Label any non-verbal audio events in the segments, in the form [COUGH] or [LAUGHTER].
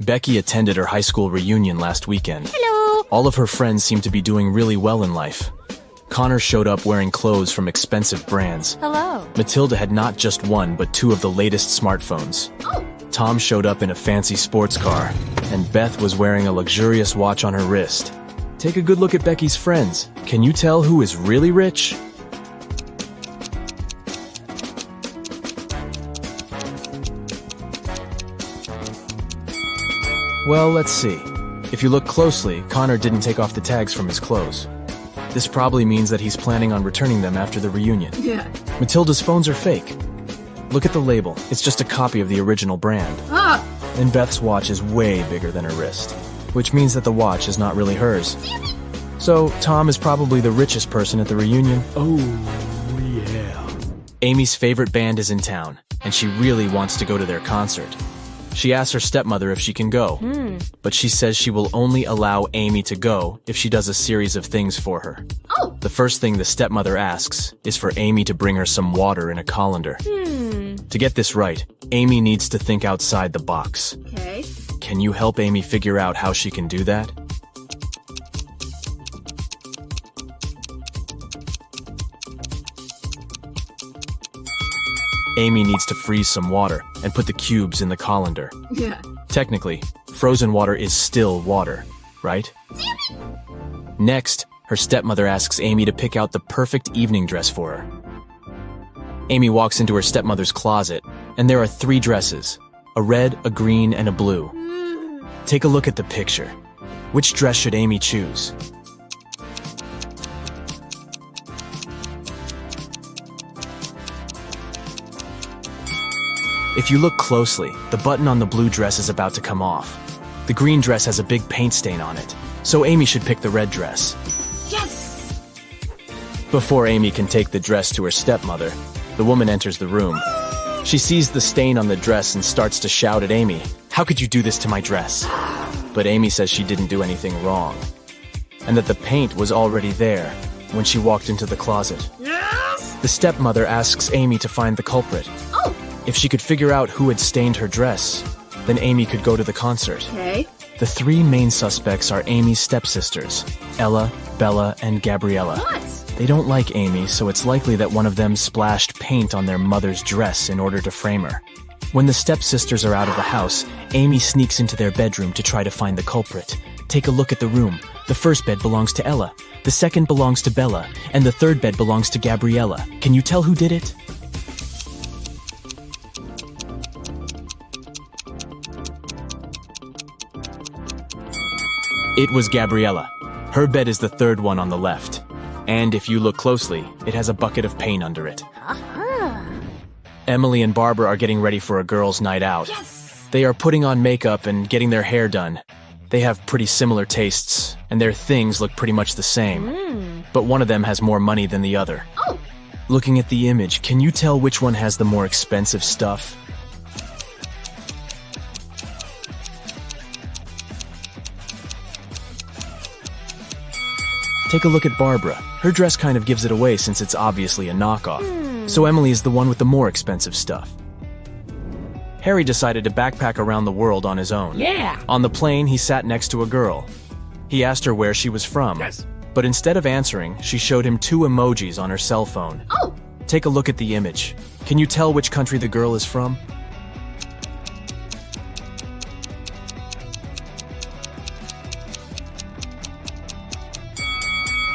Becky attended her high school reunion last weekend. Hello. All of her friends seem to be doing really well in life. Connor showed up wearing clothes from expensive brands. Hello. Matilda had not just one, but two of the latest smartphones. Oh. Tom showed up in a fancy sports car, and Beth was wearing a luxurious watch on her wrist. Take a good look at Becky's friends. Can you tell who is really rich? Well, let's see. If you look closely, Connor didn't take off the tags from his clothes. This probably means that he's planning on returning them after the reunion. Yeah. Matilda's phones are fake. Look at the label. It's just a copy of the original brand. Ah. And Beth's watch is way bigger than her wrist, which means that the watch is not really hers. So, Tom is probably the richest person at the reunion. Oh, yeah. Amy's favorite band is in town, and she really wants to go to their concert. She asks her stepmother if she can go, hmm. but she says she will only allow Amy to go if she does a series of things for her. Oh. The first thing the stepmother asks is for Amy to bring her some water in a colander. Hmm. To get this right, Amy needs to think outside the box. Okay. Can you help Amy figure out how she can do that? Amy needs to freeze some water and put the cubes in the colander. Yeah. Technically, frozen water is still water, right? Next, her stepmother asks Amy to pick out the perfect evening dress for her. Amy walks into her stepmother's closet, and there are three dresses a red, a green, and a blue. Take a look at the picture. Which dress should Amy choose? If you look closely, the button on the blue dress is about to come off. The green dress has a big paint stain on it, so Amy should pick the red dress. Yes. Before Amy can take the dress to her stepmother, the woman enters the room. She sees the stain on the dress and starts to shout at Amy, How could you do this to my dress? But Amy says she didn't do anything wrong, and that the paint was already there when she walked into the closet. Yes. The stepmother asks Amy to find the culprit. If she could figure out who had stained her dress, then Amy could go to the concert. Okay. The three main suspects are Amy's stepsisters, Ella, Bella, and Gabriella. What? They don't like Amy, so it's likely that one of them splashed paint on their mother's dress in order to frame her. When the stepsisters are out of the house, Amy sneaks into their bedroom to try to find the culprit. Take a look at the room. The first bed belongs to Ella, the second belongs to Bella, and the third bed belongs to Gabriella. Can you tell who did it? It was Gabriella. Her bed is the third one on the left. And if you look closely, it has a bucket of paint under it. Uh-huh. Emily and Barbara are getting ready for a girls' night out. Yes. They are putting on makeup and getting their hair done. They have pretty similar tastes, and their things look pretty much the same. Hmm. But one of them has more money than the other. Oh. Looking at the image, can you tell which one has the more expensive stuff? Take a look at Barbara. Her dress kind of gives it away since it's obviously a knockoff. So Emily is the one with the more expensive stuff. Harry decided to backpack around the world on his own. Yeah. On the plane, he sat next to a girl. He asked her where she was from. Yes. But instead of answering, she showed him two emojis on her cell phone. Oh. Take a look at the image. Can you tell which country the girl is from?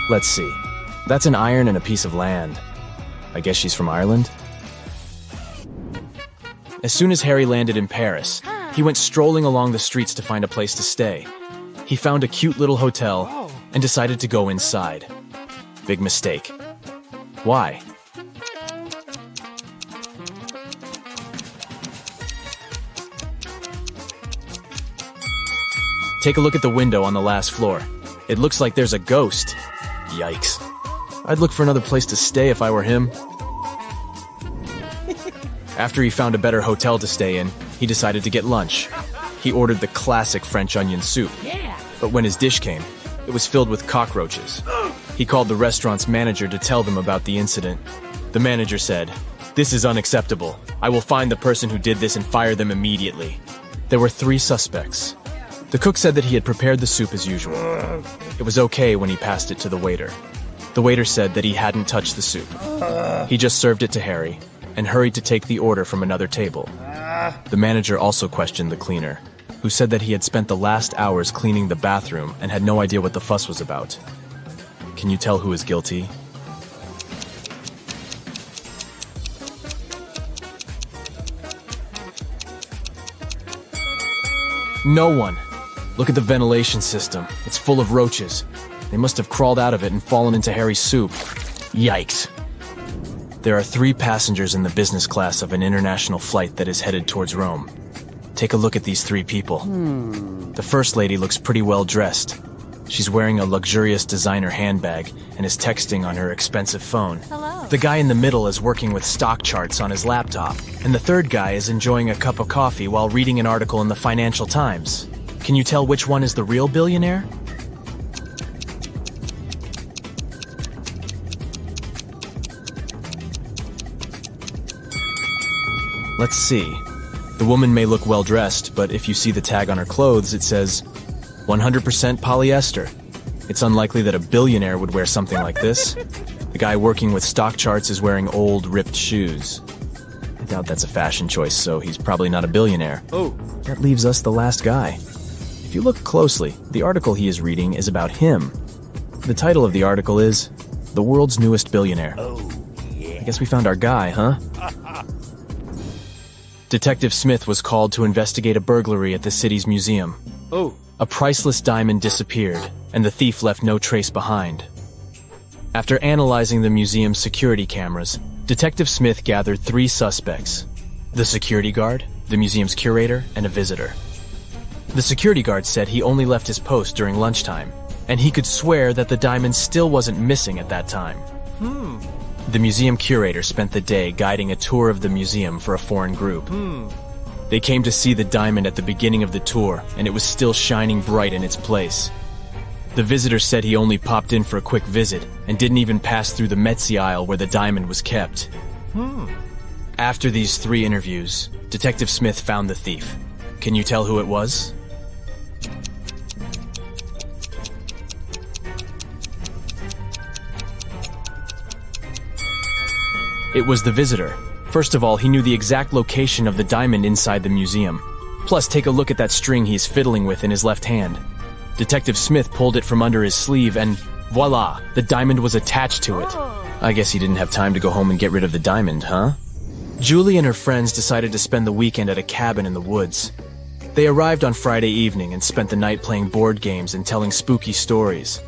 Let's see. That's an iron and a piece of land. I guess she's from Ireland? As soon as Harry landed in Paris, he went strolling along the streets to find a place to stay. He found a cute little hotel and decided to go inside. Big mistake. Why? Take a look at the window on the last floor. It looks like there's a ghost. Yikes. I'd look for another place to stay if I were him. After he found a better hotel to stay in, he decided to get lunch. He ordered the classic French onion soup. Yeah. But when his dish came, it was filled with cockroaches. He called the restaurant's manager to tell them about the incident. The manager said, This is unacceptable. I will find the person who did this and fire them immediately. There were three suspects. The cook said that he had prepared the soup as usual. It was okay when he passed it to the waiter. The waiter said that he hadn't touched the soup. He just served it to Harry and hurried to take the order from another table. The manager also questioned the cleaner, who said that he had spent the last hours cleaning the bathroom and had no idea what the fuss was about. Can you tell who is guilty? No one. Look at the ventilation system. It's full of roaches. They must have crawled out of it and fallen into Harry's soup. Yikes. There are three passengers in the business class of an international flight that is headed towards Rome. Take a look at these three people. The first lady looks pretty well dressed. She's wearing a luxurious designer handbag and is texting on her expensive phone. Hello. The guy in the middle is working with stock charts on his laptop, and the third guy is enjoying a cup of coffee while reading an article in the Financial Times. Can you tell which one is the real billionaire? Let's see. The woman may look well dressed, but if you see the tag on her clothes, it says 100% polyester. It's unlikely that a billionaire would wear something like this. [LAUGHS] The guy working with stock charts is wearing old, ripped shoes. I doubt that's a fashion choice, so he's probably not a billionaire. Oh, That leaves us the last guy. If you look closely, the article he is reading is about him. The title of the article is The World's Newest Billionaire. Oh, yeah. I guess we found our guy, huh? Detective Smith was called to investigate a burglary at the city's museum. oh, A priceless diamond disappeared, and the thief left no trace behind. After analyzing the museum's security cameras, Detective Smith gathered three suspects the security guard, the museum's curator, and a visitor. The security guard said he only left his post during lunchtime, and he could swear that the diamond still wasn't missing at that time. Hmm. The museum curator spent the day guiding a tour of the museum for a foreign group. Hmm. They came to see the diamond at the beginning of the tour, and it was still shining bright in its place. The visitor said he only popped in for a quick visit and didn't even pass through the Metzi aisle where the diamond was kept. Hmm. After these three interviews, Detective Smith found the thief. Can you tell who it was? It was the visitor. First of all, he knew the exact location of the diamond inside the museum. Plus, take a look at that string he's fiddling with in his left hand. Detective Smith pulled it from under his sleeve and voila, the diamond was attached to it. I guess he didn't have time to go home and get rid of the diamond, huh? Julie and her friends decided to spend the weekend at a cabin in the woods. They arrived on Friday evening and spent the night playing board games and telling spooky stories.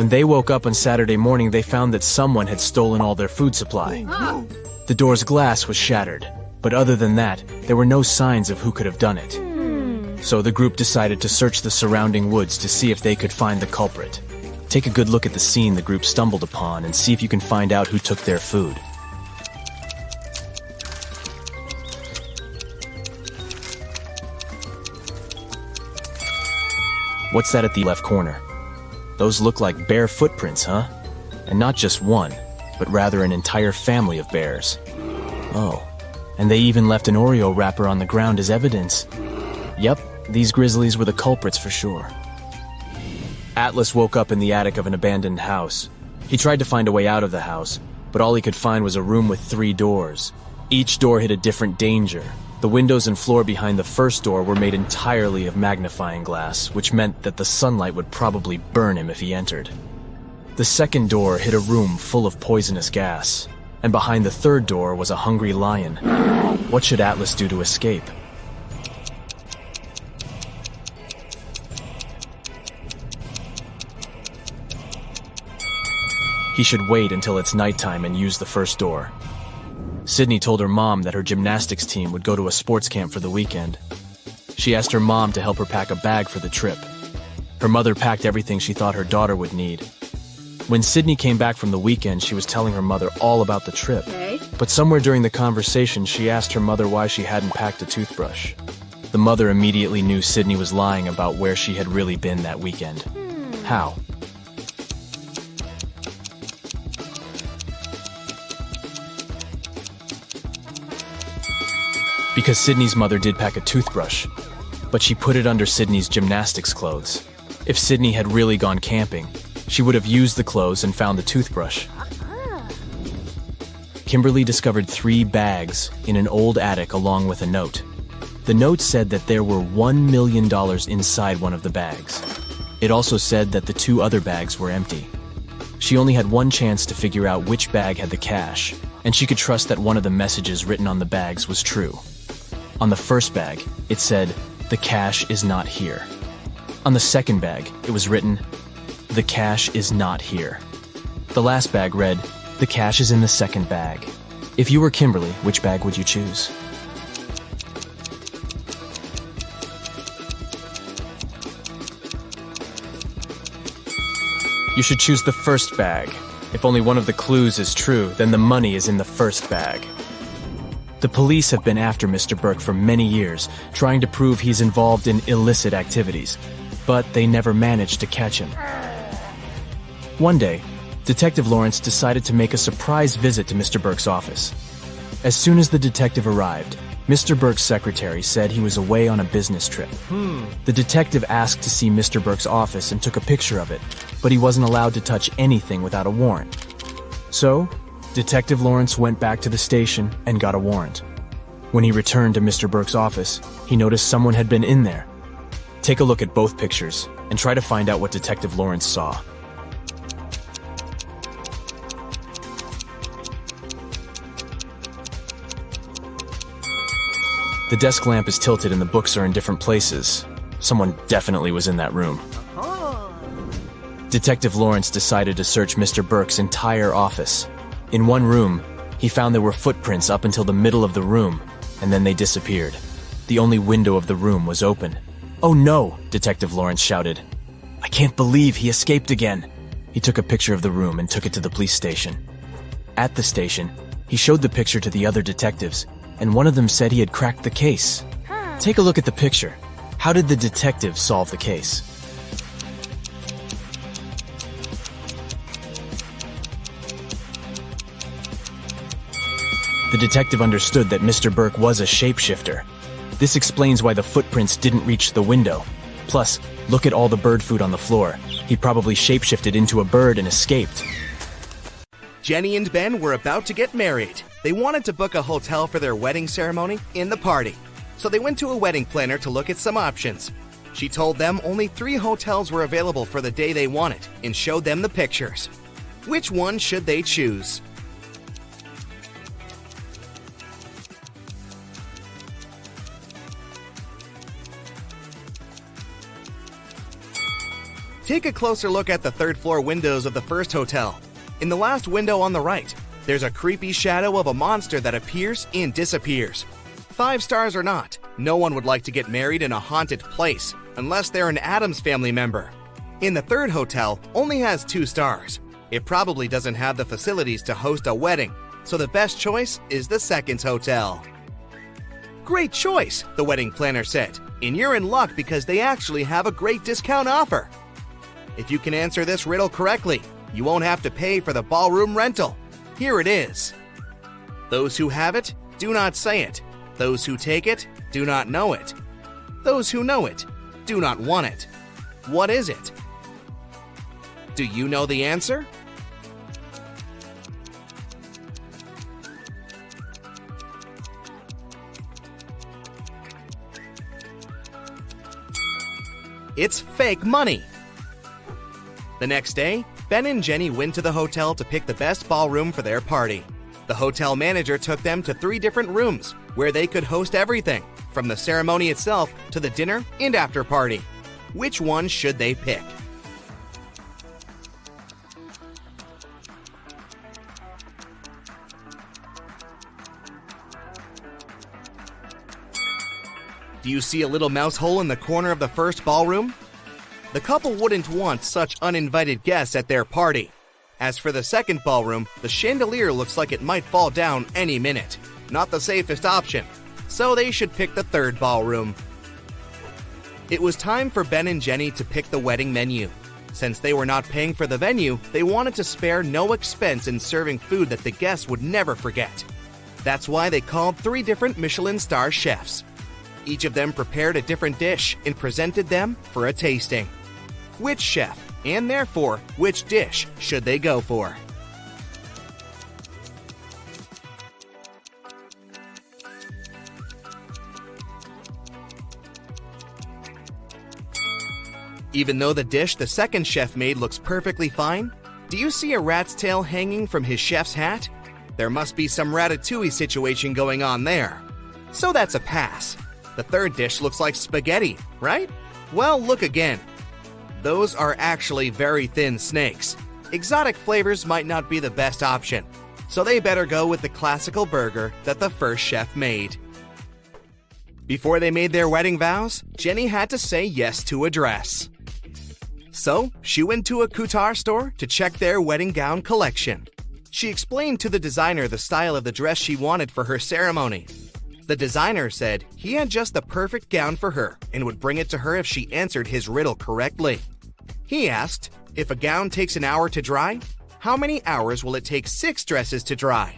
When they woke up on Saturday morning, they found that someone had stolen all their food supply. Oh. The door's glass was shattered, but other than that, there were no signs of who could have done it. Hmm. So the group decided to search the surrounding woods to see if they could find the culprit. Take a good look at the scene the group stumbled upon and see if you can find out who took their food. What's that at the left corner? Those look like bear footprints, huh? And not just one, but rather an entire family of bears. Oh, and they even left an Oreo wrapper on the ground as evidence. Yep, these grizzlies were the culprits for sure. Atlas woke up in the attic of an abandoned house. He tried to find a way out of the house, but all he could find was a room with three doors. Each door hid a different danger. The windows and floor behind the first door were made entirely of magnifying glass, which meant that the sunlight would probably burn him if he entered. The second door hid a room full of poisonous gas, and behind the third door was a hungry lion. What should Atlas do to escape? He should wait until it's nighttime and use the first door. Sydney told her mom that her gymnastics team would go to a sports camp for the weekend. She asked her mom to help her pack a bag for the trip. Her mother packed everything she thought her daughter would need. When Sydney came back from the weekend, she was telling her mother all about the trip. Okay. But somewhere during the conversation, she asked her mother why she hadn't packed a toothbrush. The mother immediately knew Sydney was lying about where she had really been that weekend. Hmm. How? Because Sydney's mother did pack a toothbrush. but she put it under Sydney's gymnastics clothes. If Sydney had really gone camping, she would have used the clothes and found the toothbrush. Kimberly discovered three bags in an old attic along with a note. The note said that there were $1 million inside one of the bags. It also said that the two other bags were empty. She only had one chance to figure out which bag had the cash, and she could trust that one of the messages written on the bags was true. On the first bag, it said, The cash is not here. On the second bag, it was written, The cash is not here. The last bag read, The cash is in the second bag. If you were Kimberly, which bag would you choose? You should choose the first bag. If only one of the clues is true, then the money is in the first bag. The police have been after Mr. Burke for many years, trying to prove he's involved in illicit activities, but they never managed to catch him. One day, Detective Lawrence decided to make a surprise visit to Mr. Burke's office. As soon as the detective arrived, Mr. Burke's secretary said he was away on a business trip. The detective asked to see Mr. Burke's office and took a picture of it, but he wasn't allowed to touch anything without a warrant. So, Detective Lawrence went back to the station and got a warrant. When he returned to Mr. Burke's office, he noticed someone had been in there. Take a look at both pictures and try to find out what Detective Lawrence saw. The desk lamp is tilted and the books are in different places. Someone definitely was in that room. Detective Lawrence decided to search Mr. Burke's entire office. In one room, he found there were footprints up until the middle of the room, and then they disappeared. The only window of the room was open. Oh no, Detective Lawrence shouted. I can't believe he escaped again. He took a picture of the room and took it to the police station. At the station, he showed the picture to the other detectives, and one of them said he had cracked the case. Take a look at the picture. How did the detective solve the case? The detective understood that Mr. Burke was a shapeshifter. This explains why the footprints didn't reach the window. Plus, look at all the bird food on the floor. He probably shapeshifted into a bird and escaped. Jenny and Ben were about to get married. They wanted to book a hotel for their wedding ceremony in the party. So they went to a wedding planner to look at some options. She told them only three hotels were available for the day they wanted and showed them the pictures. Which one should they choose? Take a closer look at the third floor windows of the first hotel. In the last window on the right, there's a creepy shadow of a monster that appears and disappears. Five stars or not, no one would like to get married in a haunted place unless they're an Addams family member. In the third hotel, only has two stars. It probably doesn't have the facilities to host a wedding, so the best choice is the second hotel. Great choice, the wedding planner said, and you're in luck because they actually have a great discount offer. If you can answer this riddle correctly, you won't have to pay for the ballroom rental. Here it is. Those who have it, do not say it. Those who take it, do not know it. Those who know it, do not want it. What is it? Do you know the answer? It's fake money. The next day, Ben and Jenny went to the hotel to pick the best ballroom for their party. The hotel manager took them to three different rooms where they could host everything, from the ceremony itself to the dinner and after party. Which one should they pick? Do you see a little mouse hole in the corner of the first ballroom? The couple wouldn't want such uninvited guests at their party. As for the second ballroom, the chandelier looks like it might fall down any minute. Not the safest option, so they should pick the third ballroom. It was time for Ben and Jenny to pick the wedding menu. Since they were not paying for the venue, they wanted to spare no expense in serving food that the guests would never forget. That's why they called three different Michelin star chefs. Each of them prepared a different dish and presented them for a tasting. Which chef, and therefore which dish, should they go for? Even though the dish the second chef made looks perfectly fine, do you see a rat's tail hanging from his chef's hat? There must be some ratatouille situation going on there. So that's a pass. The third dish looks like spaghetti, right? Well, look again. Those are actually very thin snakes. Exotic flavors might not be the best option, so they better go with the classical burger that the first chef made. Before they made their wedding vows, Jenny had to say yes to a dress. So, she went to a couture store to check their wedding gown collection. She explained to the designer the style of the dress she wanted for her ceremony. The designer said he had just the perfect gown for her and would bring it to her if she answered his riddle correctly. He asked, If a gown takes an hour to dry, how many hours will it take six dresses to dry?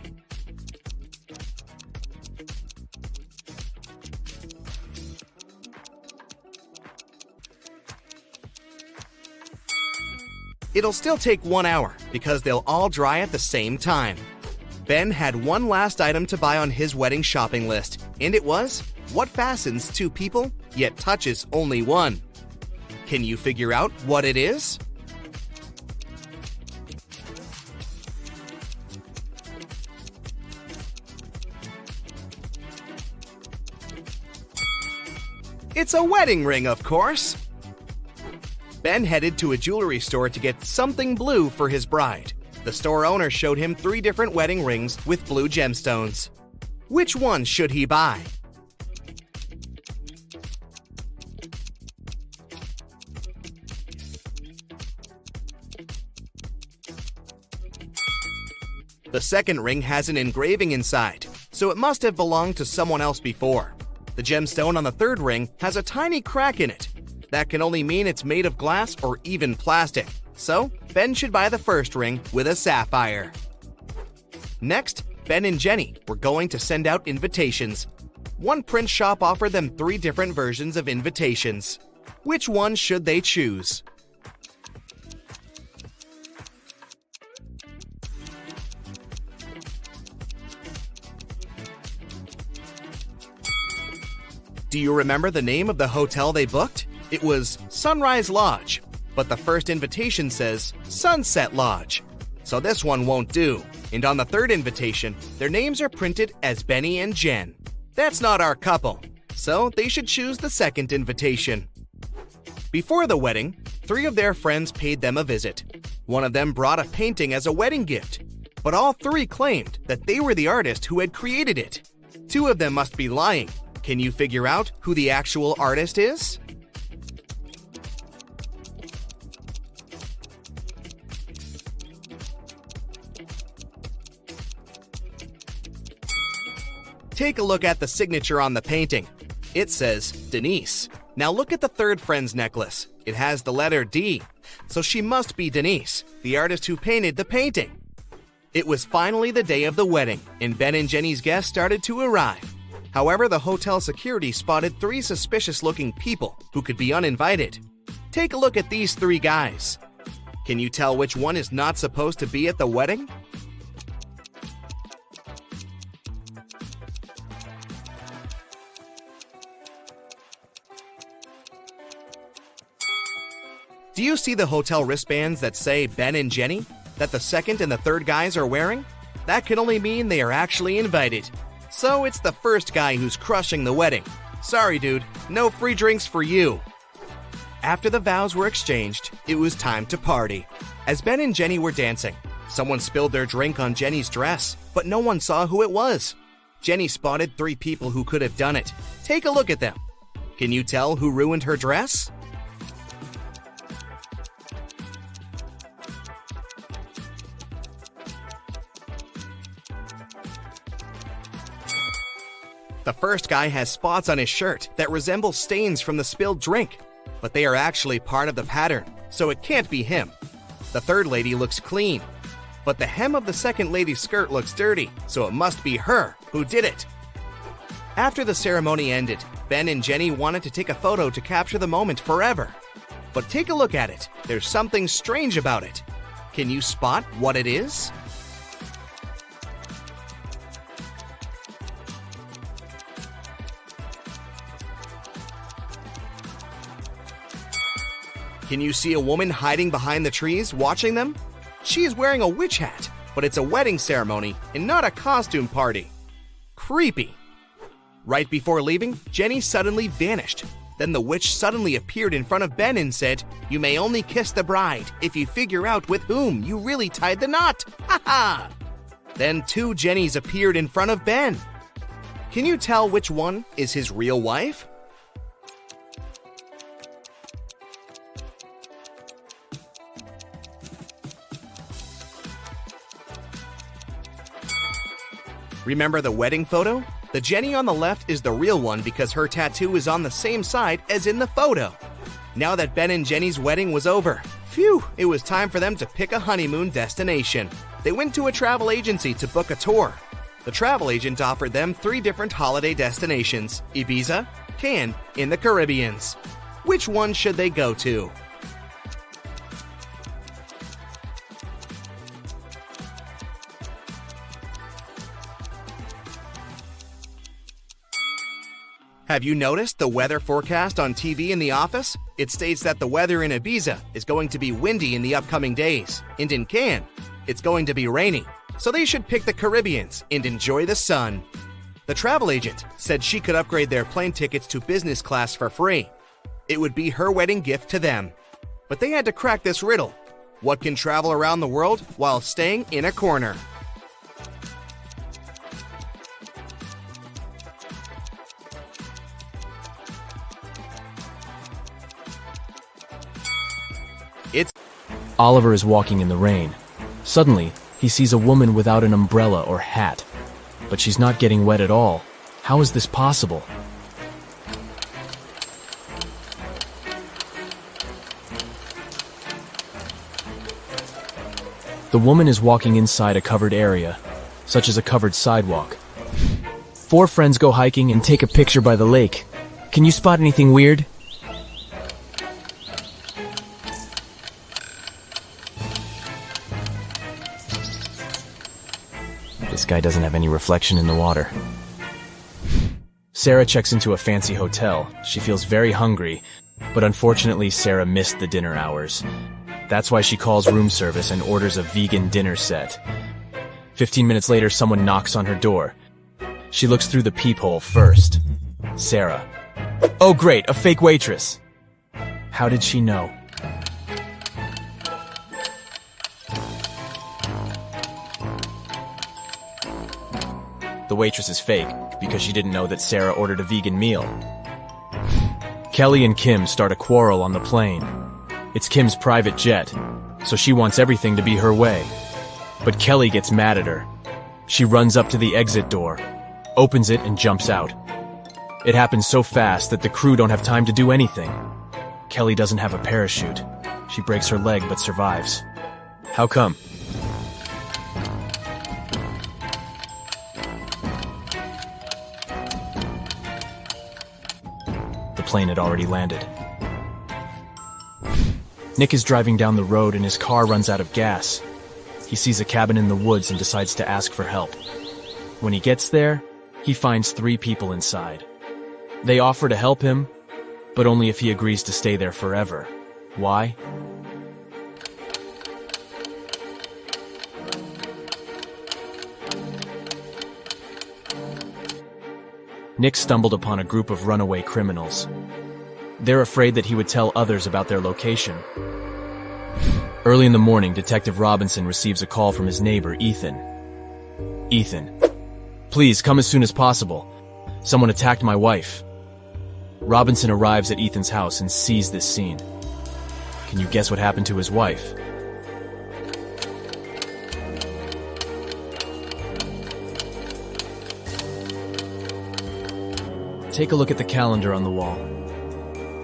It'll still take one hour because they'll all dry at the same time. Ben had one last item to buy on his wedding shopping list, and it was what fastens two people yet touches only one. Can you figure out what it is? It's a wedding ring, of course. Ben headed to a jewelry store to get something blue for his bride. The store owner showed him three different wedding rings with blue gemstones. Which one should he buy? The second ring has an engraving inside, so it must have belonged to someone else before. The gemstone on the third ring has a tiny crack in it. That can only mean it's made of glass or even plastic. So, Ben should buy the first ring with a sapphire. Next, Ben and Jenny were going to send out invitations. One print shop offered them three different versions of invitations. Which one should they choose? Do you remember the name of the hotel they booked? It was Sunrise Lodge, but the first invitation says Sunset Lodge. So this one won't do. And on the third invitation, their names are printed as Benny and Jen. That's not our couple, so they should choose the second invitation. Before the wedding, three of their friends paid them a visit. One of them brought a painting as a wedding gift, but all three claimed that they were the artist who had created it. Two of them must be lying. Can you figure out who the actual artist is? Take a look at the signature on the painting. It says Denise. Now look at the third friend's necklace. It has the letter D. So she must be Denise, the artist who painted the painting. It was finally the day of the wedding, and Ben and Jenny's guests started to arrive. However, the hotel security spotted three suspicious looking people who could be uninvited. Take a look at these three guys. Can you tell which one is not supposed to be at the wedding? Do you see the hotel wristbands that say Ben and Jenny that the second and the third guys are wearing? That can only mean they are actually invited. So it's the first guy who's crushing the wedding. Sorry, dude, no free drinks for you. After the vows were exchanged, it was time to party. As Ben and Jenny were dancing, someone spilled their drink on Jenny's dress, but no one saw who it was. Jenny spotted three people who could have done it. Take a look at them. Can you tell who ruined her dress? The first guy has spots on his shirt that resemble stains from the spilled drink, but they are actually part of the pattern, so it can't be him. The third lady looks clean, but the hem of the second lady's skirt looks dirty, so it must be her who did it. After the ceremony ended, Ben and Jenny wanted to take a photo to capture the moment forever. But take a look at it. There's something strange about it. Can you spot what it is? Can you see a woman hiding behind the trees watching them? She is wearing a witch hat, but it's a wedding ceremony and not a costume party. Creepy. Right before leaving, Jenny suddenly vanished. Then the witch suddenly appeared in front of Ben and said, You may only kiss the bride if you figure out with whom you really tied the knot. [LAUGHS] Ha ha! Then two Jennies appeared in front of Ben. Can you tell which one is his real wife? Remember the wedding photo? The Jenny on the left is the real one because her tattoo is on the same side as in the photo. Now that Ben and Jenny's wedding was over, phew, it was time for them to pick a honeymoon destination. They went to a travel agency to book a tour. The travel agent offered them three different holiday destinations Ibiza, Cannes, in the Caribbeans. Which one should they go to? Have you noticed the weather forecast on TV in the office? It states that the weather in Ibiza is going to be windy in the upcoming days, and in Cannes, it's going to be rainy. So they should pick the Caribbeans and enjoy the sun. The travel agent said she could upgrade their plane tickets to business class for free. It would be her wedding gift to them. But they had to crack this riddle. What can travel around the world while staying in a corner? It's Oliver is walking in the rain. Suddenly, he sees a woman without an umbrella or hat. But she's not getting wet at all. How is this possible? The woman is walking inside a covered area, such as a covered sidewalk. Four friends go hiking and take a picture by the lake. Can you spot anything weird? Guy doesn't have any reflection in the water. Sarah checks into a fancy hotel. She feels very hungry, but unfortunately, Sarah missed the dinner hours. That's why she calls room service and orders a vegan dinner set. Fifteen minutes later, someone knocks on her door. She looks through the peephole first. Sarah. Oh, great, a fake waitress. How did she know? The waitress is fake because she didn't know that Sarah ordered a vegan meal. Kelly and Kim start a quarrel on the plane. It's Kim's private jet, so she wants everything to be her way. But Kelly gets mad at her. She runs up to the exit door, opens it, and jumps out. It happens so fast that the crew don't have time to do anything. Kelly doesn't have a parachute. She breaks her leg but survives. How come? Plane had already landed. Nick is driving down the road and his car runs out of gas. He sees a cabin in the woods and decides to ask for help. When he gets there, he finds three people inside. They offer to help him, but only if he agrees to stay there forever. Why? Nick stumbled upon a group of runaway criminals. They're afraid that he would tell others about their location. Early in the morning, Detective Robinson receives a call from his neighbor, Ethan. Ethan, please come as soon as possible. Someone attacked my wife. Robinson arrives at Ethan's house and sees this scene. Can you guess what happened to his wife? Take a look at the calendar on the wall.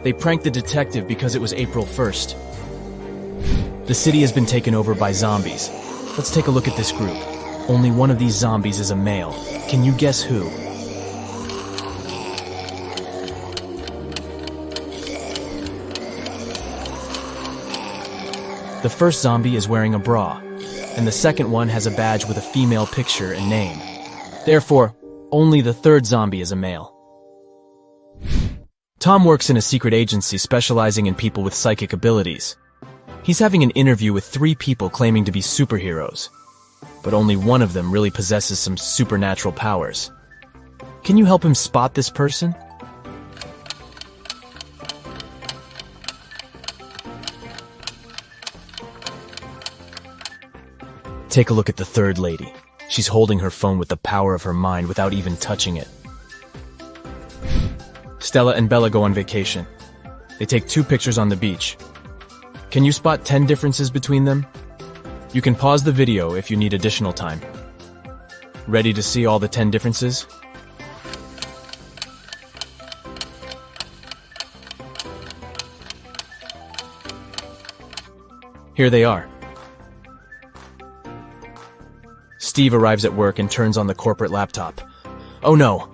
They pranked the detective because it was April 1st. The city has been taken over by zombies. Let's take a look at this group. Only one of these zombies is a male. Can you guess who? The first zombie is wearing a bra, and the second one has a badge with a female picture and name. Therefore, only the third zombie is a male. Tom works in a secret agency specializing in people with psychic abilities. He's having an interview with three people claiming to be superheroes, but only one of them really possesses some supernatural powers. Can you help him spot this person? Take a look at the third lady. She's holding her phone with the power of her mind without even touching it. Stella and Bella go on vacation. They take two pictures on the beach. Can you spot 10 differences between them? You can pause the video if you need additional time. Ready to see all the 10 differences? Here they are. Steve arrives at work and turns on the corporate laptop. Oh no!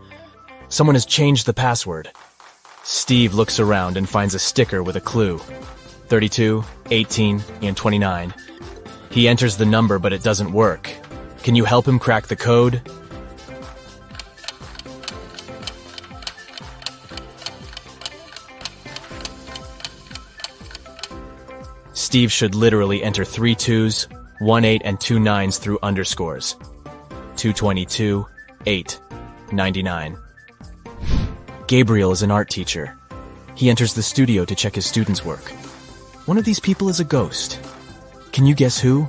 Someone has changed the password. Steve looks around and finds a sticker with a clue. 32, 18, and 29. He enters the number, but it doesn't work. Can you help him crack the code? Steve should literally enter three twos, one eight, and two nines through underscores. 222, 8, 99. Gabriel is an art teacher. He enters the studio to check his students' work. One of these people is a ghost. Can you guess who?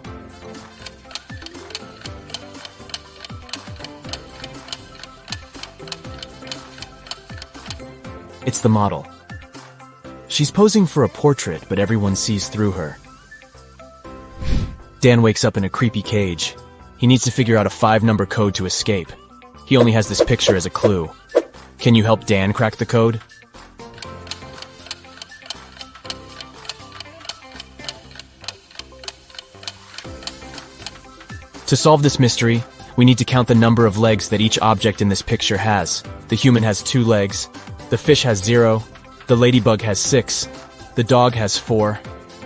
It's the model. She's posing for a portrait, but everyone sees through her. Dan wakes up in a creepy cage. He needs to figure out a five number code to escape. He only has this picture as a clue. Can you help Dan crack the code? To solve this mystery, we need to count the number of legs that each object in this picture has. The human has two legs, the fish has zero, the ladybug has six, the dog has four,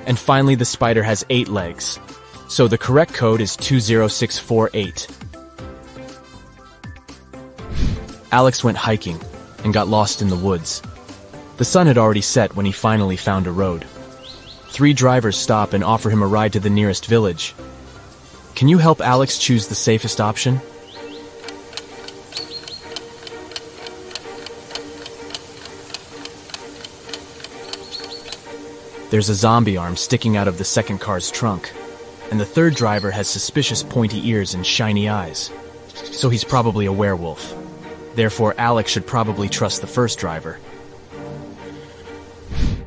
and finally the spider has eight legs. So the correct code is 20648. Alex went hiking and got lost in the woods. The sun had already set when he finally found a road. Three drivers stop and offer him a ride to the nearest village. Can you help Alex choose the safest option? There's a zombie arm sticking out of the second car's trunk, and the third driver has suspicious pointy ears and shiny eyes. So he's probably a werewolf. Therefore, Alex should probably trust the first driver.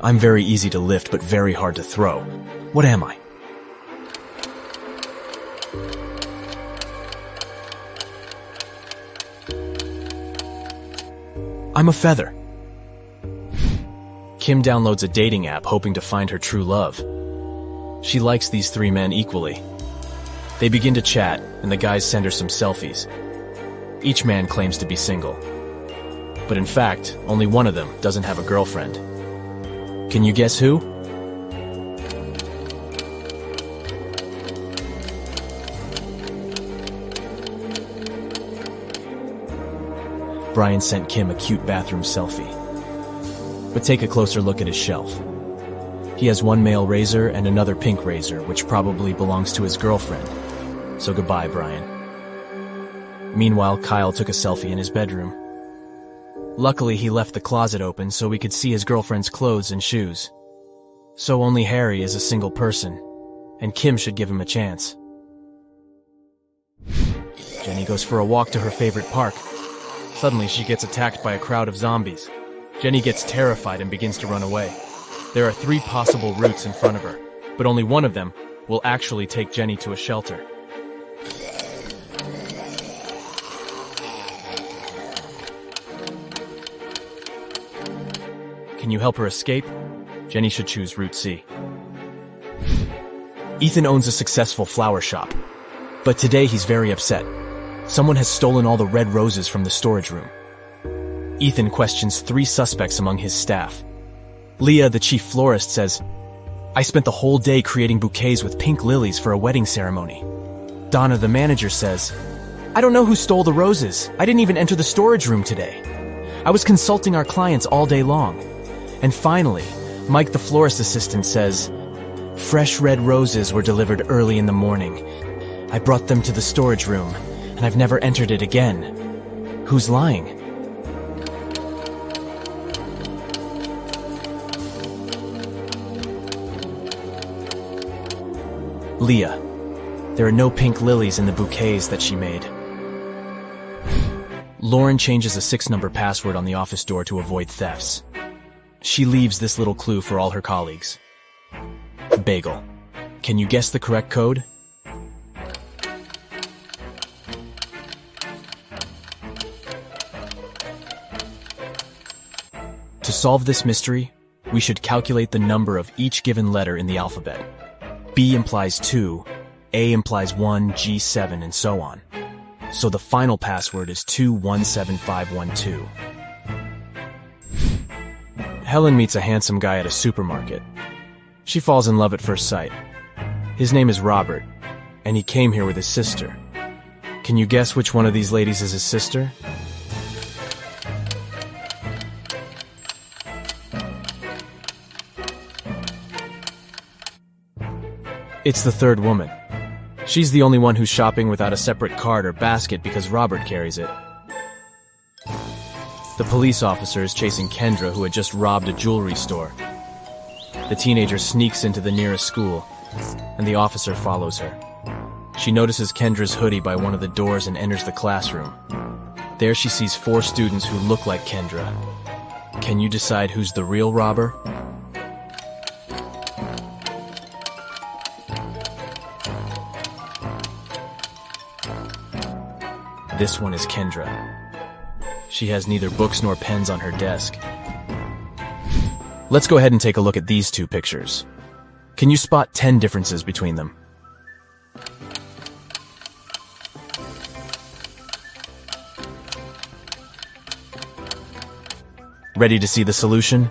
I'm very easy to lift, but very hard to throw. What am I? I'm a feather. Kim downloads a dating app hoping to find her true love. She likes these three men equally. They begin to chat, and the guys send her some selfies. Each man claims to be single. But in fact, only one of them doesn't have a girlfriend. Can you guess who? Brian sent Kim a cute bathroom selfie. But take a closer look at his shelf. He has one male razor and another pink razor, which probably belongs to his girlfriend. So goodbye, Brian. Meanwhile, Kyle took a selfie in his bedroom. Luckily, he left the closet open so we could see his girlfriend's clothes and shoes. So only Harry is a single person, and Kim should give him a chance. Jenny goes for a walk to her favorite park. Suddenly, she gets attacked by a crowd of zombies. Jenny gets terrified and begins to run away. There are three possible routes in front of her, but only one of them will actually take Jenny to a shelter. Can you help her escape? Jenny should choose Route C. Ethan owns a successful flower shop, but today he's very upset. Someone has stolen all the red roses from the storage room. Ethan questions three suspects among his staff. Leah, the chief florist, says, I spent the whole day creating bouquets with pink lilies for a wedding ceremony. Donna, the manager, says, I don't know who stole the roses. I didn't even enter the storage room today. I was consulting our clients all day long. And finally, Mike, the florist assistant, says, Fresh red roses were delivered early in the morning. I brought them to the storage room, and I've never entered it again. Who's lying? Leah. There are no pink lilies in the bouquets that she made. Lauren changes a six number password on the office door to avoid thefts. She leaves this little clue for all her colleagues. Bagel. Can you guess the correct code? To solve this mystery, we should calculate the number of each given letter in the alphabet. B implies 2, A implies 1, G7, and so on. So the final password is 217512. Helen meets a handsome guy at a supermarket. She falls in love at first sight. His name is Robert, and he came here with his sister. Can you guess which one of these ladies is his sister? It's the third woman. She's the only one who's shopping without a separate cart or basket because Robert carries it. Police officer is chasing Kendra, who had just robbed a jewelry store. The teenager sneaks into the nearest school, and the officer follows her. She notices Kendra's hoodie by one of the doors and enters the classroom. There she sees four students who look like Kendra. Can you decide who's the real robber? This one is Kendra. She has neither books nor pens on her desk. Let's go ahead and take a look at these two pictures. Can you spot 10 differences between them? Ready to see the solution?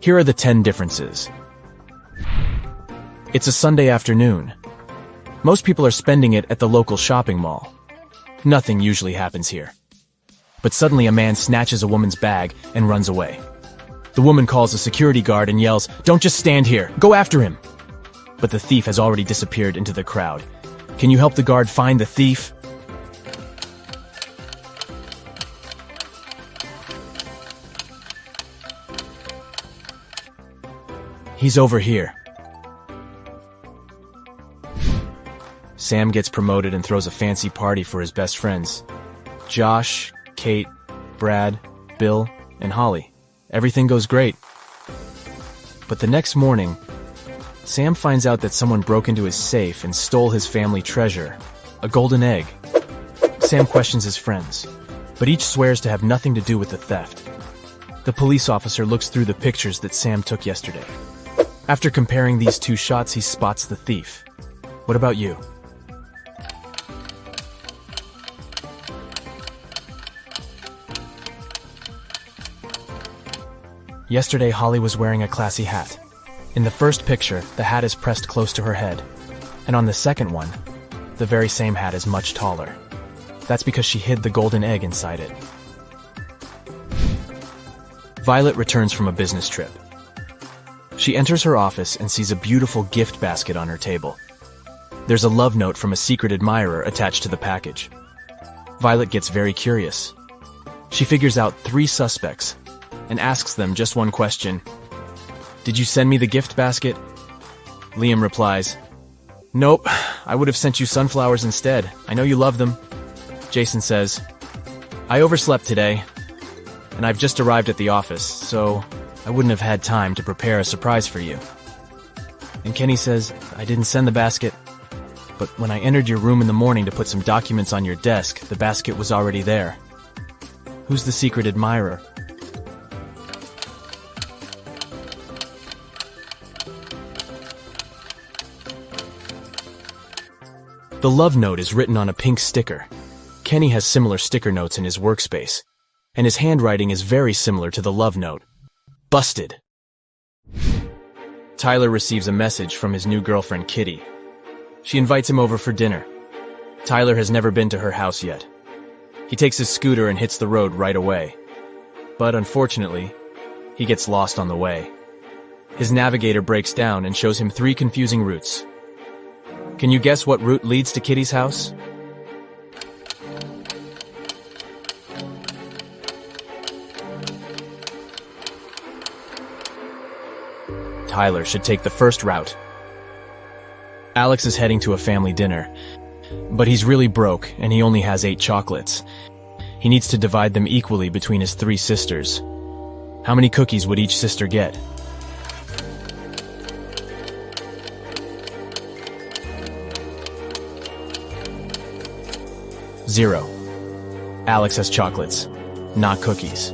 Here are the 10 differences. It's a Sunday afternoon. Most people are spending it at the local shopping mall. Nothing usually happens here. But suddenly a man snatches a woman's bag and runs away. The woman calls a security guard and yells, Don't just stand here, go after him! But the thief has already disappeared into the crowd. Can you help the guard find the thief? He's over here. Sam gets promoted and throws a fancy party for his best friends. Josh, Kate, Brad, Bill, and Holly. Everything goes great. But the next morning, Sam finds out that someone broke into his safe and stole his family treasure, a golden egg. Sam questions his friends, but each swears to have nothing to do with the theft. The police officer looks through the pictures that Sam took yesterday. After comparing these two shots, he spots the thief. What about you? Yesterday, Holly was wearing a classy hat. In the first picture, the hat is pressed close to her head. And on the second one, the very same hat is much taller. That's because she hid the golden egg inside it. Violet returns from a business trip. She enters her office and sees a beautiful gift basket on her table. There's a love note from a secret admirer attached to the package. Violet gets very curious. She figures out three suspects and asks them just one question. Did you send me the gift basket? Liam replies, Nope, I would have sent you sunflowers instead. I know you love them. Jason says, I overslept today, and I've just arrived at the office, so I wouldn't have had time to prepare a surprise for you. And Kenny says, I didn't send the basket, but when I entered your room in the morning to put some documents on your desk, the basket was already there. Who's the secret admirer? The love note is written on a pink sticker. Kenny has similar sticker notes in his workspace, and his handwriting is very similar to the love note. Busted. Tyler receives a message from his new girlfriend, Kitty. She invites him over for dinner. Tyler has never been to her house yet. He takes his scooter and hits the road right away. But unfortunately, he gets lost on the way. His navigator breaks down and shows him three confusing routes. Can you guess what route leads to Kitty's house? Tyler should take the first route. Alex is heading to a family dinner, but he's really broke and he only has eight chocolates. He needs to divide them equally between his three sisters. How many cookies would each sister get? Zero. Alex has chocolates, not cookies.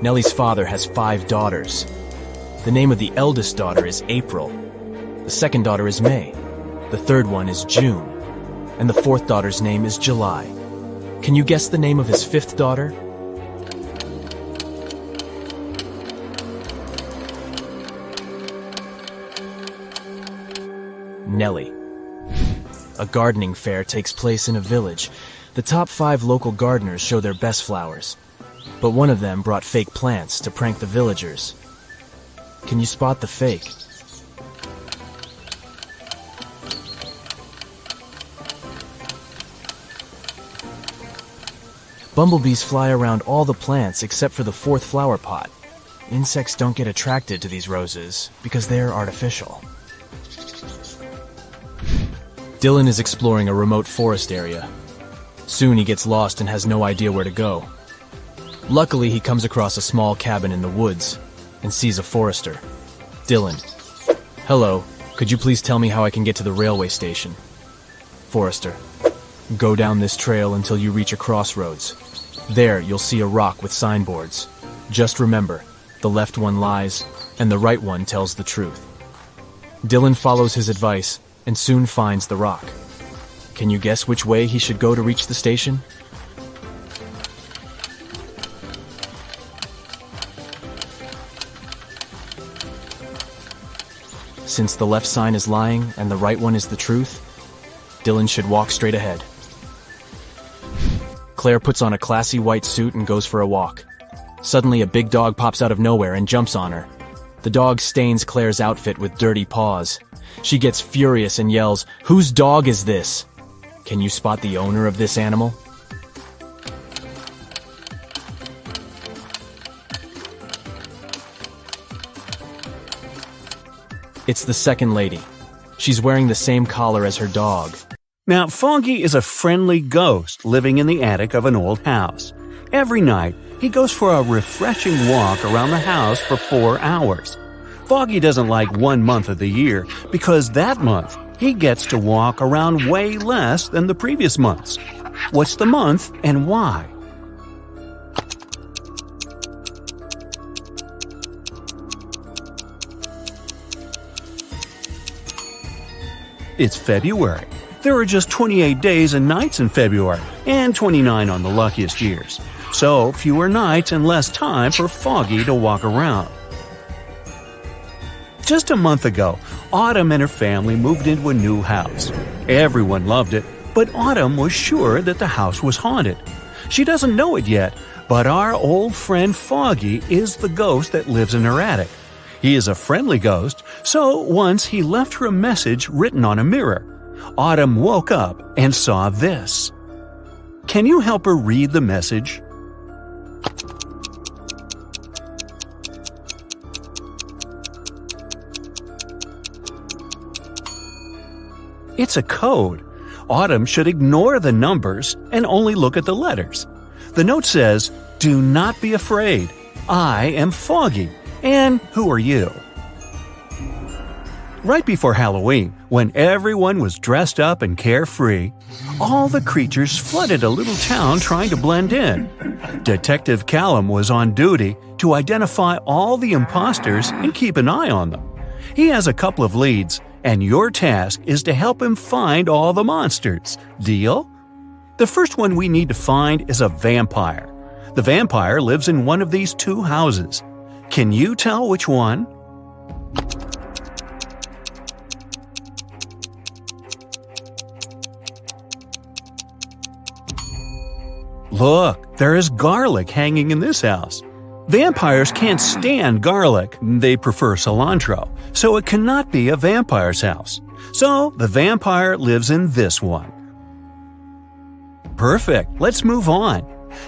Nellie's father has five daughters. The name of the eldest daughter is April. The second daughter is May. The third one is June. And the fourth daughter's name is July. Can you guess the name of his fifth daughter? Nellie. A gardening fair takes place in a village. The top five local gardeners show their best flowers. But one of them brought fake plants to prank the villagers. Can you spot the fake? Bumblebees fly around all the plants except for the fourth flower pot. Insects don't get attracted to these roses because they're artificial. Dylan is exploring a remote forest area. Soon he gets lost and has no idea where to go. Luckily, he comes across a small cabin in the woods and sees a forester. Dylan. Hello, could you please tell me how I can get to the railway station? Forester. Go down this trail until you reach a crossroads. There, you'll see a rock with signboards. Just remember, the left one lies, and the right one tells the truth. Dylan follows his advice and soon finds the rock. Can you guess which way he should go to reach the station? Since the left sign is lying and the right one is the truth, Dylan should walk straight ahead. Claire puts on a classy white suit and goes for a walk. Suddenly, a big dog pops out of nowhere and jumps on her. The dog stains Claire's outfit with dirty paws. She gets furious and yells, Whose dog is this? Can you spot the owner of this animal? It's the second lady. She's wearing the same collar as her dog. Now, Foggy is a friendly ghost living in the attic of an old house. Every night, he goes for a refreshing walk around the house for four hours. Foggy doesn't like one month of the year because that month he gets to walk around way less than the previous months. What's the month and why? It's February. There are just 28 days and nights in February, and 29 on the luckiest years. So, fewer nights and less time for Foggy to walk around. Just a month ago, Autumn and her family moved into a new house. Everyone loved it, but Autumn was sure that the house was haunted. She doesn't know it yet, but our old friend Foggy is the ghost that lives in her attic. He is a friendly ghost, so once he left her a message written on a mirror. Autumn woke up and saw this. Can you help her read the message? It's a code. Autumn should ignore the numbers and only look at the letters. The note says, Do not be afraid. I am Foggy. And who are you? Right before Halloween, when everyone was dressed up and carefree, all the creatures flooded a little town trying to blend in. Detective Callum was on duty to identify all the imposters and keep an eye on them. He has a couple of leads, and your task is to help him find all the monsters. Deal? The first one we need to find is a vampire. The vampire lives in one of these two houses. Can you tell which one? Look, there is garlic hanging in this house. Vampires can't stand garlic, they prefer cilantro so it cannot be a vampire's house. So the vampire lives in this one. Perfect, let's move on.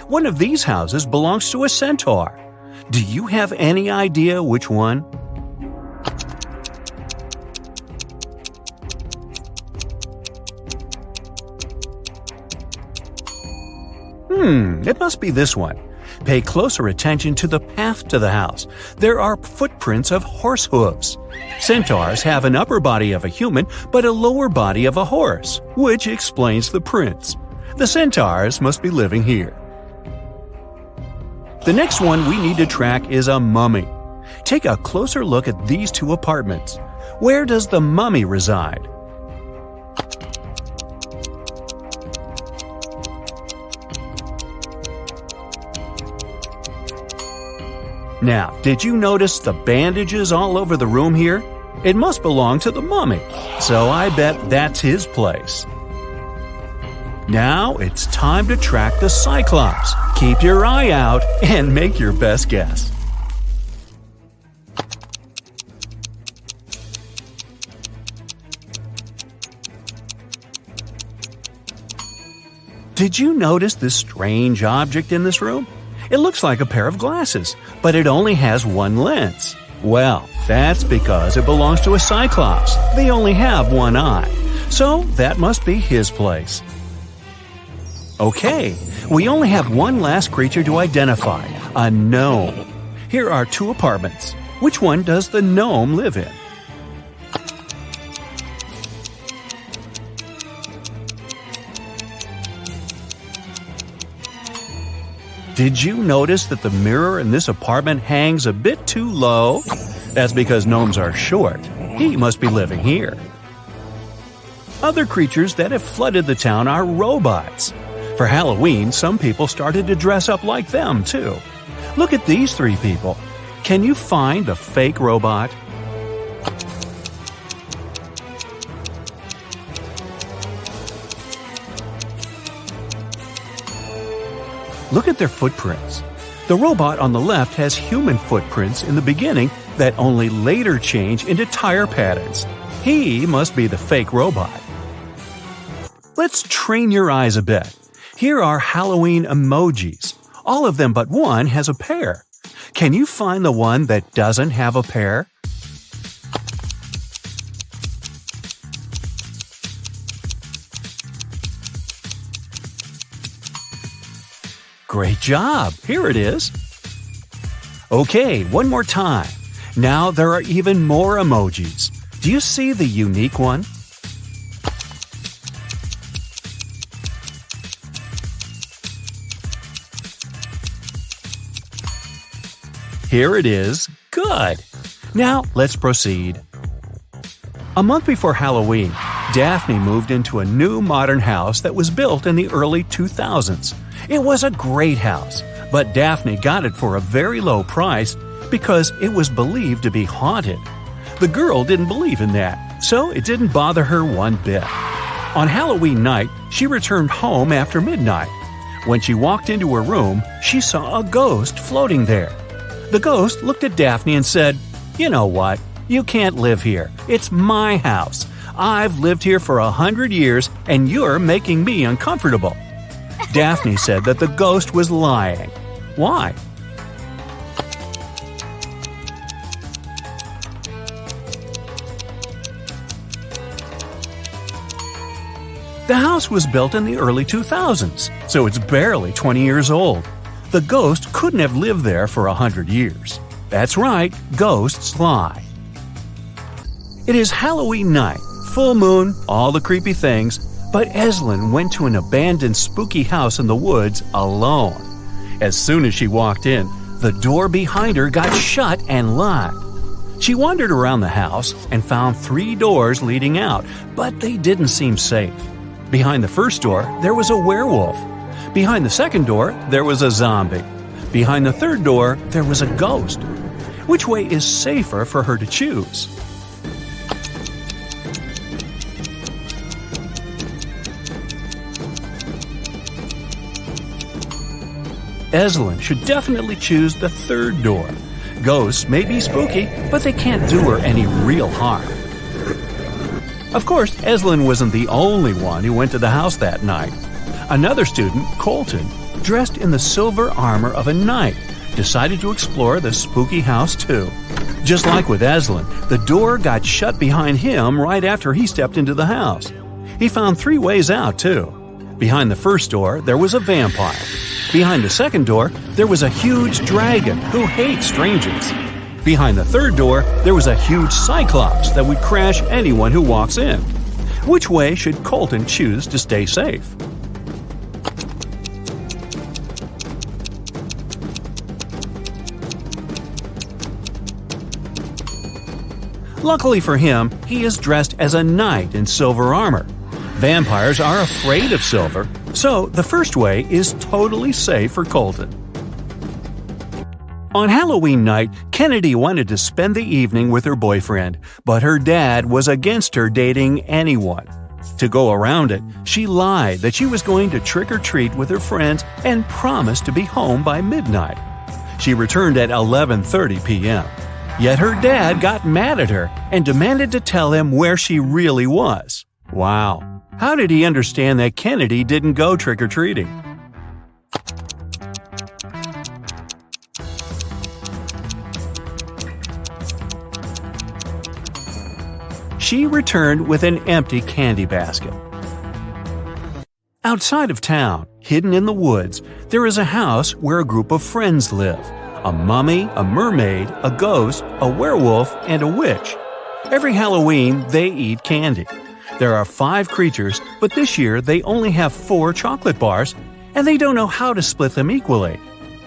One of these houses belongs to a centaur. Do you have any idea which one? Hmm, it must be this one. Pay closer attention to the path to the house. There are footprints of horse hooves. Centaurs have an upper body of a human, but a lower body of a horse, which explains the prints. The centaurs must be living here. The next one we need to track is a mummy. Take a closer look at these two apartments. Where does the mummy reside? Now, did you notice the bandages all over the room here? It must belong to the mummy, so I bet that's his place. Now it's time to track the Cyclops. Keep your eye out and make your best guess. Did you notice this strange object in this room? It looks like a pair of glasses, but it only has one lens. Well, that's because it belongs to a Cyclops. They only have one eye. So that must be his place. Okay, we only have one last creature to identify a gnome. Here are two apartments. Which one does the gnome live in? Did you notice that the mirror in this apartment hangs a bit too low? That's because gnomes are short. He must be living here. Other creatures that have flooded the town are robots. For Halloween, some people started to dress up like them, too. Look at these three people. Can you find the fake robot? At their footprints. The robot on the left has human footprints in the beginning that only later change into tire patterns. He must be the fake robot. Let's train your eyes a bit. Here are Halloween emojis. All of them but one has a pair. Can you find the one that doesn't have a pair? Great job! Here it is. Okay, one more time. Now there are even more emojis. Do you see the unique one? Here it is. Good. Now let's proceed. A month before Halloween, Daphne moved into a new modern house that was built in the early 2000s. It was a great house, but Daphne got it for a very low price because it was believed to be haunted. The girl didn't believe in that, so it didn't bother her one bit. On Halloween night, she returned home after midnight. When she walked into her room, she saw a ghost floating there. The ghost looked at Daphne and said, You know what? You can't live here. It's my house. I've lived here for a hundred years, and you're making me uncomfortable. Daphne said that the ghost was lying. Why? The house was built in the early 2000s, so it's barely 20 years old. The ghost couldn't have lived there for a hundred years. That's right, ghosts lie. It is Halloween night, full moon, all the creepy things, but Eslin went to an abandoned spooky house in the woods alone. As soon as she walked in, the door behind her got shut and locked. She wandered around the house and found three doors leading out, but they didn't seem safe. Behind the first door, there was a werewolf. Behind the second door, there was a zombie. Behind the third door, there was a ghost. Which way is safer for her to choose? Eslin should definitely choose the third door. Ghosts may be spooky, but they can't do her any real harm. Of course, Eslin wasn't the only one who went to the house that night. Another student, Colton, dressed in the silver armor of a knight, decided to explore the spooky house too. Just like with Eslin, the door got shut behind him right after he stepped into the house. He found three ways out too. Behind the first door, there was a vampire. Behind the second door, there was a huge dragon who hates strangers. Behind the third door, there was a huge cyclops that would crash anyone who walks in. Which way should Colton choose to stay safe? Luckily for him, he is dressed as a knight in silver armor. Vampires are afraid of silver, so the first way is totally safe for Colton. On Halloween night, Kennedy wanted to spend the evening with her boyfriend, but her dad was against her dating anyone. To go around it, she lied that she was going to trick or treat with her friends and promised to be home by midnight. She returned at 11:30 p.m. Yet her dad got mad at her and demanded to tell him where she really was. Wow. How did he understand that Kennedy didn't go trick or treating? She returned with an empty candy basket. Outside of town, hidden in the woods, there is a house where a group of friends live a mummy, a mermaid, a ghost, a werewolf, and a witch. Every Halloween, they eat candy. There are five creatures, but this year they only have four chocolate bars, and they don't know how to split them equally.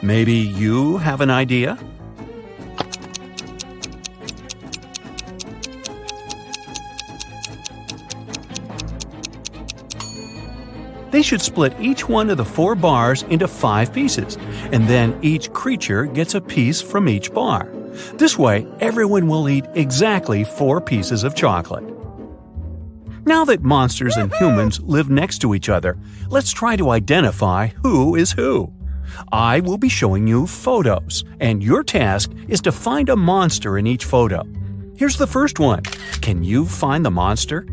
Maybe you have an idea? They should split each one of the four bars into five pieces, and then each creature gets a piece from each bar. This way, everyone will eat exactly four pieces of chocolate. Now that monsters and humans live next to each other, let's try to identify who is who. I will be showing you photos, and your task is to find a monster in each photo. Here's the first one. Can you find the monster?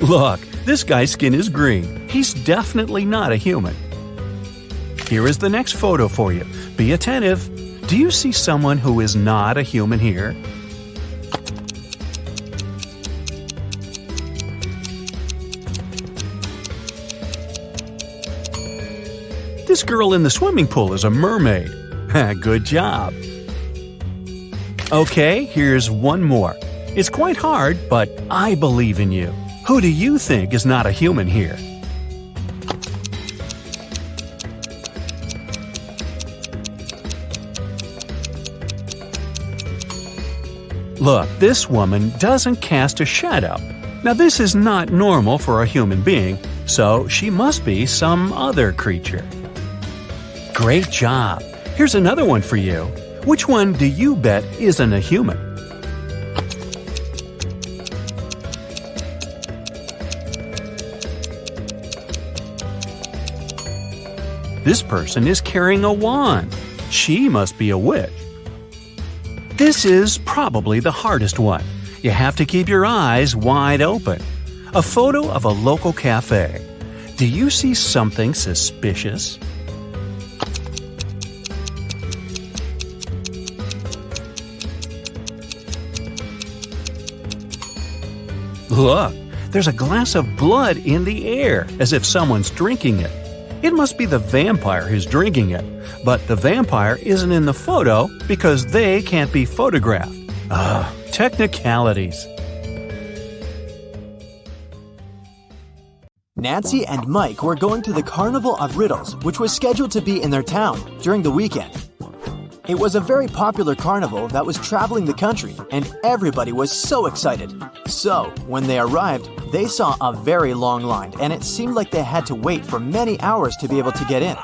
Look, this guy's skin is green. He's definitely not a human. Here is the next photo for you. Be attentive. Do you see someone who is not a human here? This girl in the swimming pool is a mermaid. [LAUGHS] Good job. Okay, here's one more. It's quite hard, but I believe in you. Who do you think is not a human here? Look, this woman doesn't cast a shadow. Now, this is not normal for a human being, so she must be some other creature. Great job! Here's another one for you. Which one do you bet isn't a human? This person is carrying a wand. She must be a witch. This is probably the hardest one. You have to keep your eyes wide open. A photo of a local cafe. Do you see something suspicious? Look, there's a glass of blood in the air, as if someone's drinking it. It must be the vampire who's drinking it, but the vampire isn't in the photo because they can't be photographed. Ah, technicalities. Nancy and Mike were going to the Carnival of Riddles, which was scheduled to be in their town during the weekend. It was a very popular carnival that was traveling the country, and everybody was so excited. So, when they arrived, they saw a very long line, and it seemed like they had to wait for many hours to be able to get in.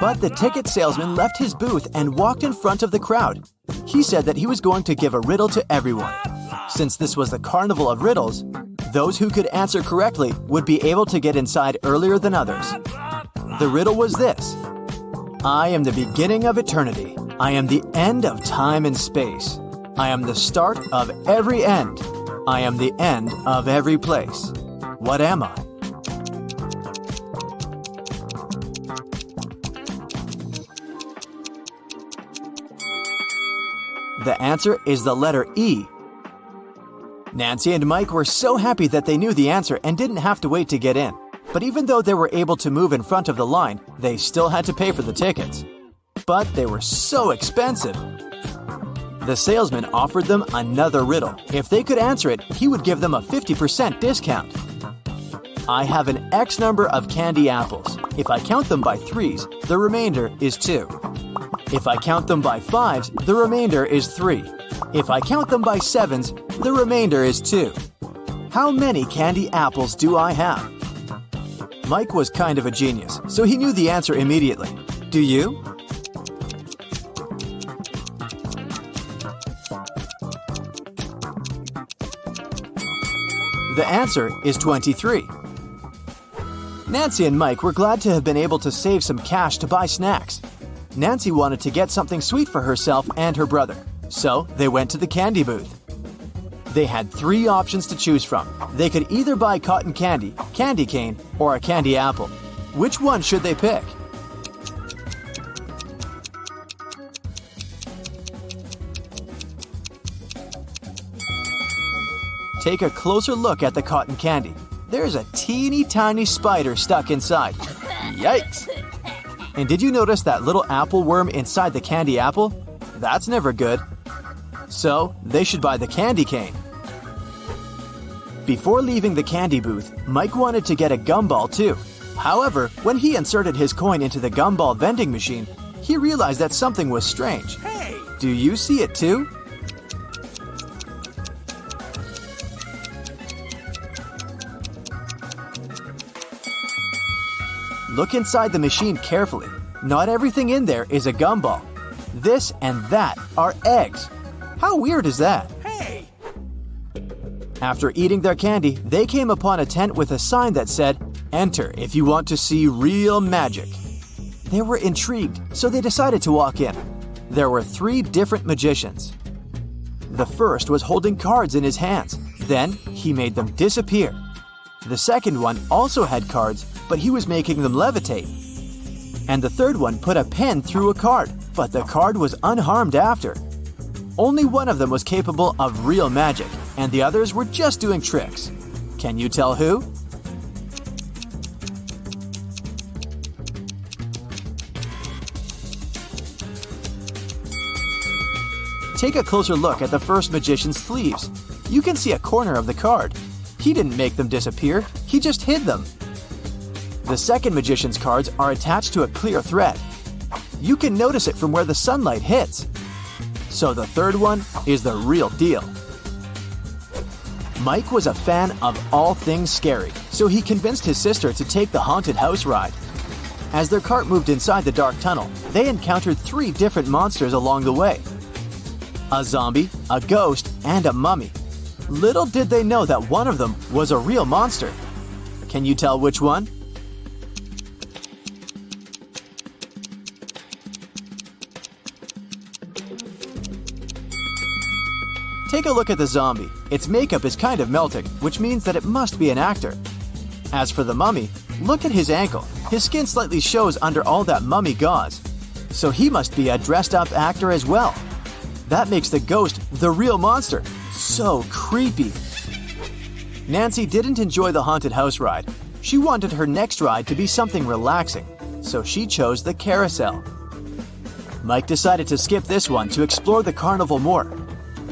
But the ticket salesman left his booth and walked in front of the crowd. He said that he was going to give a riddle to everyone. Since this was the Carnival of Riddles, those who could answer correctly would be able to get inside earlier than others. The riddle was this I am the beginning of eternity. I am the end of time and space. I am the start of every end. I am the end of every place. What am I? The answer is the letter E. Nancy and Mike were so happy that they knew the answer and didn't have to wait to get in. But even though they were able to move in front of the line, they still had to pay for the tickets. But they were so expensive. The salesman offered them another riddle. If they could answer it, he would give them a 50% discount. I have an X number of candy apples. If I count them by threes, the remainder is two. If I count them by fives, the remainder is three. If I count them by sevens, the remainder is two. How many candy apples do I have? Mike was kind of a genius, so he knew the answer immediately. Do you? The answer is 23. Nancy and Mike were glad to have been able to save some cash to buy snacks. Nancy wanted to get something sweet for herself and her brother, so they went to the candy booth. They had three options to choose from. They could either buy cotton candy, candy cane, or a candy apple. Which one should they pick? Take a closer look at the cotton candy. There's a teeny tiny spider stuck inside. Yikes! And did you notice that little apple worm inside the candy apple? That's never good. So, they should buy the candy cane. Before leaving the candy booth, Mike wanted to get a gumball too. However, when he inserted his coin into the gumball vending machine, he realized that something was strange. Hey! Do you see it too? Look inside the machine carefully. Not everything in there is a gumball. This and that are eggs. How weird is that? Hey! After eating their candy, they came upon a tent with a sign that said, Enter if you want to see real magic. They were intrigued, so they decided to walk in. There were three different magicians. The first was holding cards in his hands. Then he made them disappear. The second one also had cards, but he was making them levitate. And the third one put a pen through a card, but the card was unharmed after. Only one of them was capable of real magic, and the others were just doing tricks. Can you tell who? Take a closer look at the first magician's sleeves. You can see a corner of the card. He didn't make them disappear, he just hid them. The second magician's cards are attached to a clear thread. You can notice it from where the sunlight hits. So the third one is the real deal. Mike was a fan of all things scary, so he convinced his sister to take the haunted house ride. As their cart moved inside the dark tunnel, they encountered three different monsters along the way a zombie, a ghost, and a mummy. Little did they know that one of them was a real monster. Can you tell which one? Take a look at the zombie. Its makeup is kind of melting, which means that it must be an actor. As for the mummy, look at his ankle. His skin slightly shows under all that mummy gauze. So he must be a dressed up actor as well. That makes the ghost the real monster. So creepy. Nancy didn't enjoy the haunted house ride. She wanted her next ride to be something relaxing, so she chose the carousel. Mike decided to skip this one to explore the carnival more.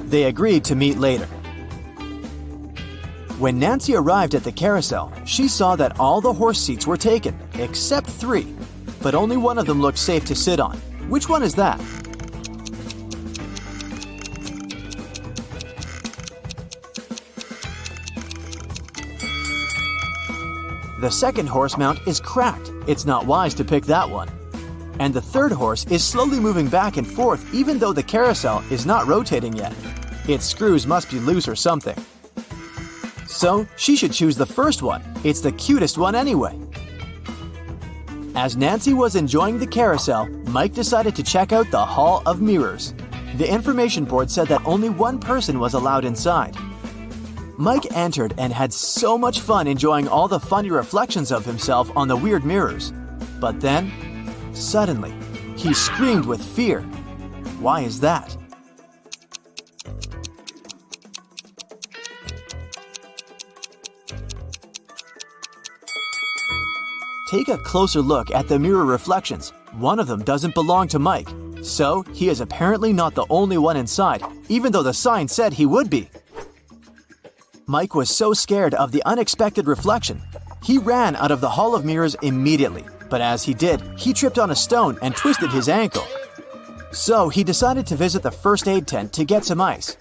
They agreed to meet later. When Nancy arrived at the carousel, she saw that all the horse seats were taken, except three, but only one of them looked safe to sit on. Which one is that? The second horse mount is cracked. It's not wise to pick that one. And the third horse is slowly moving back and forth even though the carousel is not rotating yet. Its screws must be loose or something. So, she should choose the first one. It's the cutest one anyway. As Nancy was enjoying the carousel, Mike decided to check out the Hall of Mirrors. The information board said that only one person was allowed inside. Mike entered and had so much fun enjoying all the funny reflections of himself on the weird mirrors. But then, suddenly, he screamed with fear. Why is that? Take a closer look at the mirror reflections. One of them doesn't belong to Mike, so he is apparently not the only one inside, even though the sign said he would be. Mike was so scared of the unexpected reflection, he ran out of the Hall of Mirrors immediately. But as he did, he tripped on a stone and twisted his ankle. So he decided to visit the first aid tent to get some ice.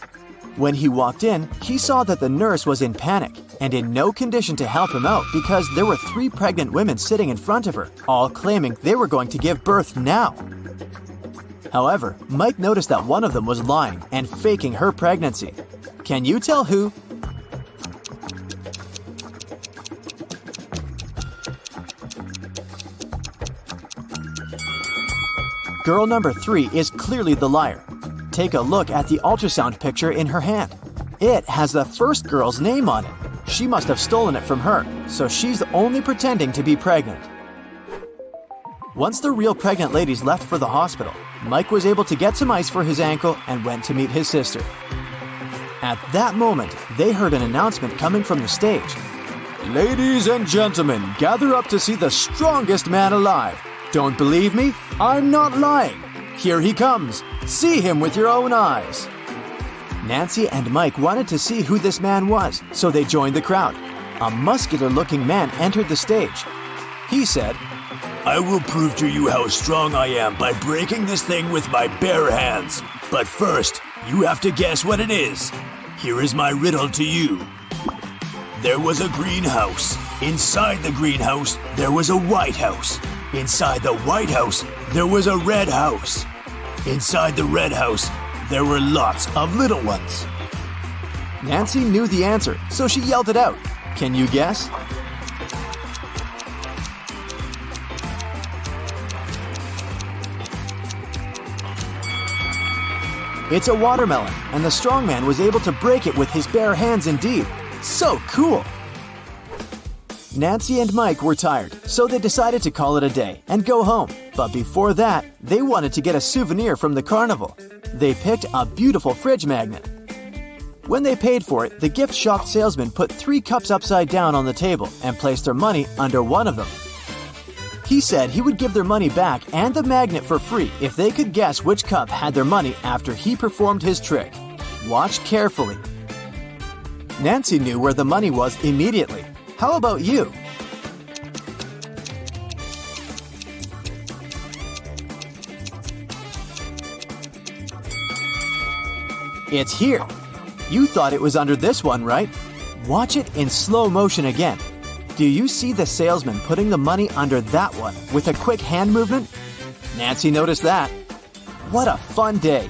When he walked in, he saw that the nurse was in panic and in no condition to help him out because there were three pregnant women sitting in front of her, all claiming they were going to give birth now. However, Mike noticed that one of them was lying and faking her pregnancy. Can you tell who? Girl number three is clearly the liar. Take a look at the ultrasound picture in her hand. It has the first girl's name on it. She must have stolen it from her, so she's only pretending to be pregnant. Once the real pregnant ladies left for the hospital, Mike was able to get some ice for his ankle and went to meet his sister. At that moment, they heard an announcement coming from the stage. Ladies and gentlemen, gather up to see the strongest man alive. Don't believe me? I'm not lying. Here he comes. See him with your own eyes. Nancy and Mike wanted to see who this man was, so they joined the crowd. A muscular looking man entered the stage. He said, I will prove to you how strong I am by breaking this thing with my bare hands. But first, you have to guess what it is. Here is my riddle to you. There was a greenhouse. Inside the greenhouse, there was a white house. Inside the White House, there was a red house. Inside the red house, there were lots of little ones. Nancy knew the answer, so she yelled it out. Can you guess? It's a watermelon, and the strongman was able to break it with his bare hands indeed. So cool! Nancy and Mike were tired, so they decided to call it a day and go home. But before that, they wanted to get a souvenir from the carnival. They picked a beautiful fridge magnet. When they paid for it, the gift shop salesman put three cups upside down on the table and placed their money under one of them. He said he would give their money back and the magnet for free if they could guess which cup had their money after he performed his trick. Watch carefully. Nancy knew where the money was immediately. How about you? It's here. You thought it was under this one, right? Watch it in slow motion again. Do you see the salesman putting the money under that one with a quick hand movement? Nancy noticed that. What a fun day!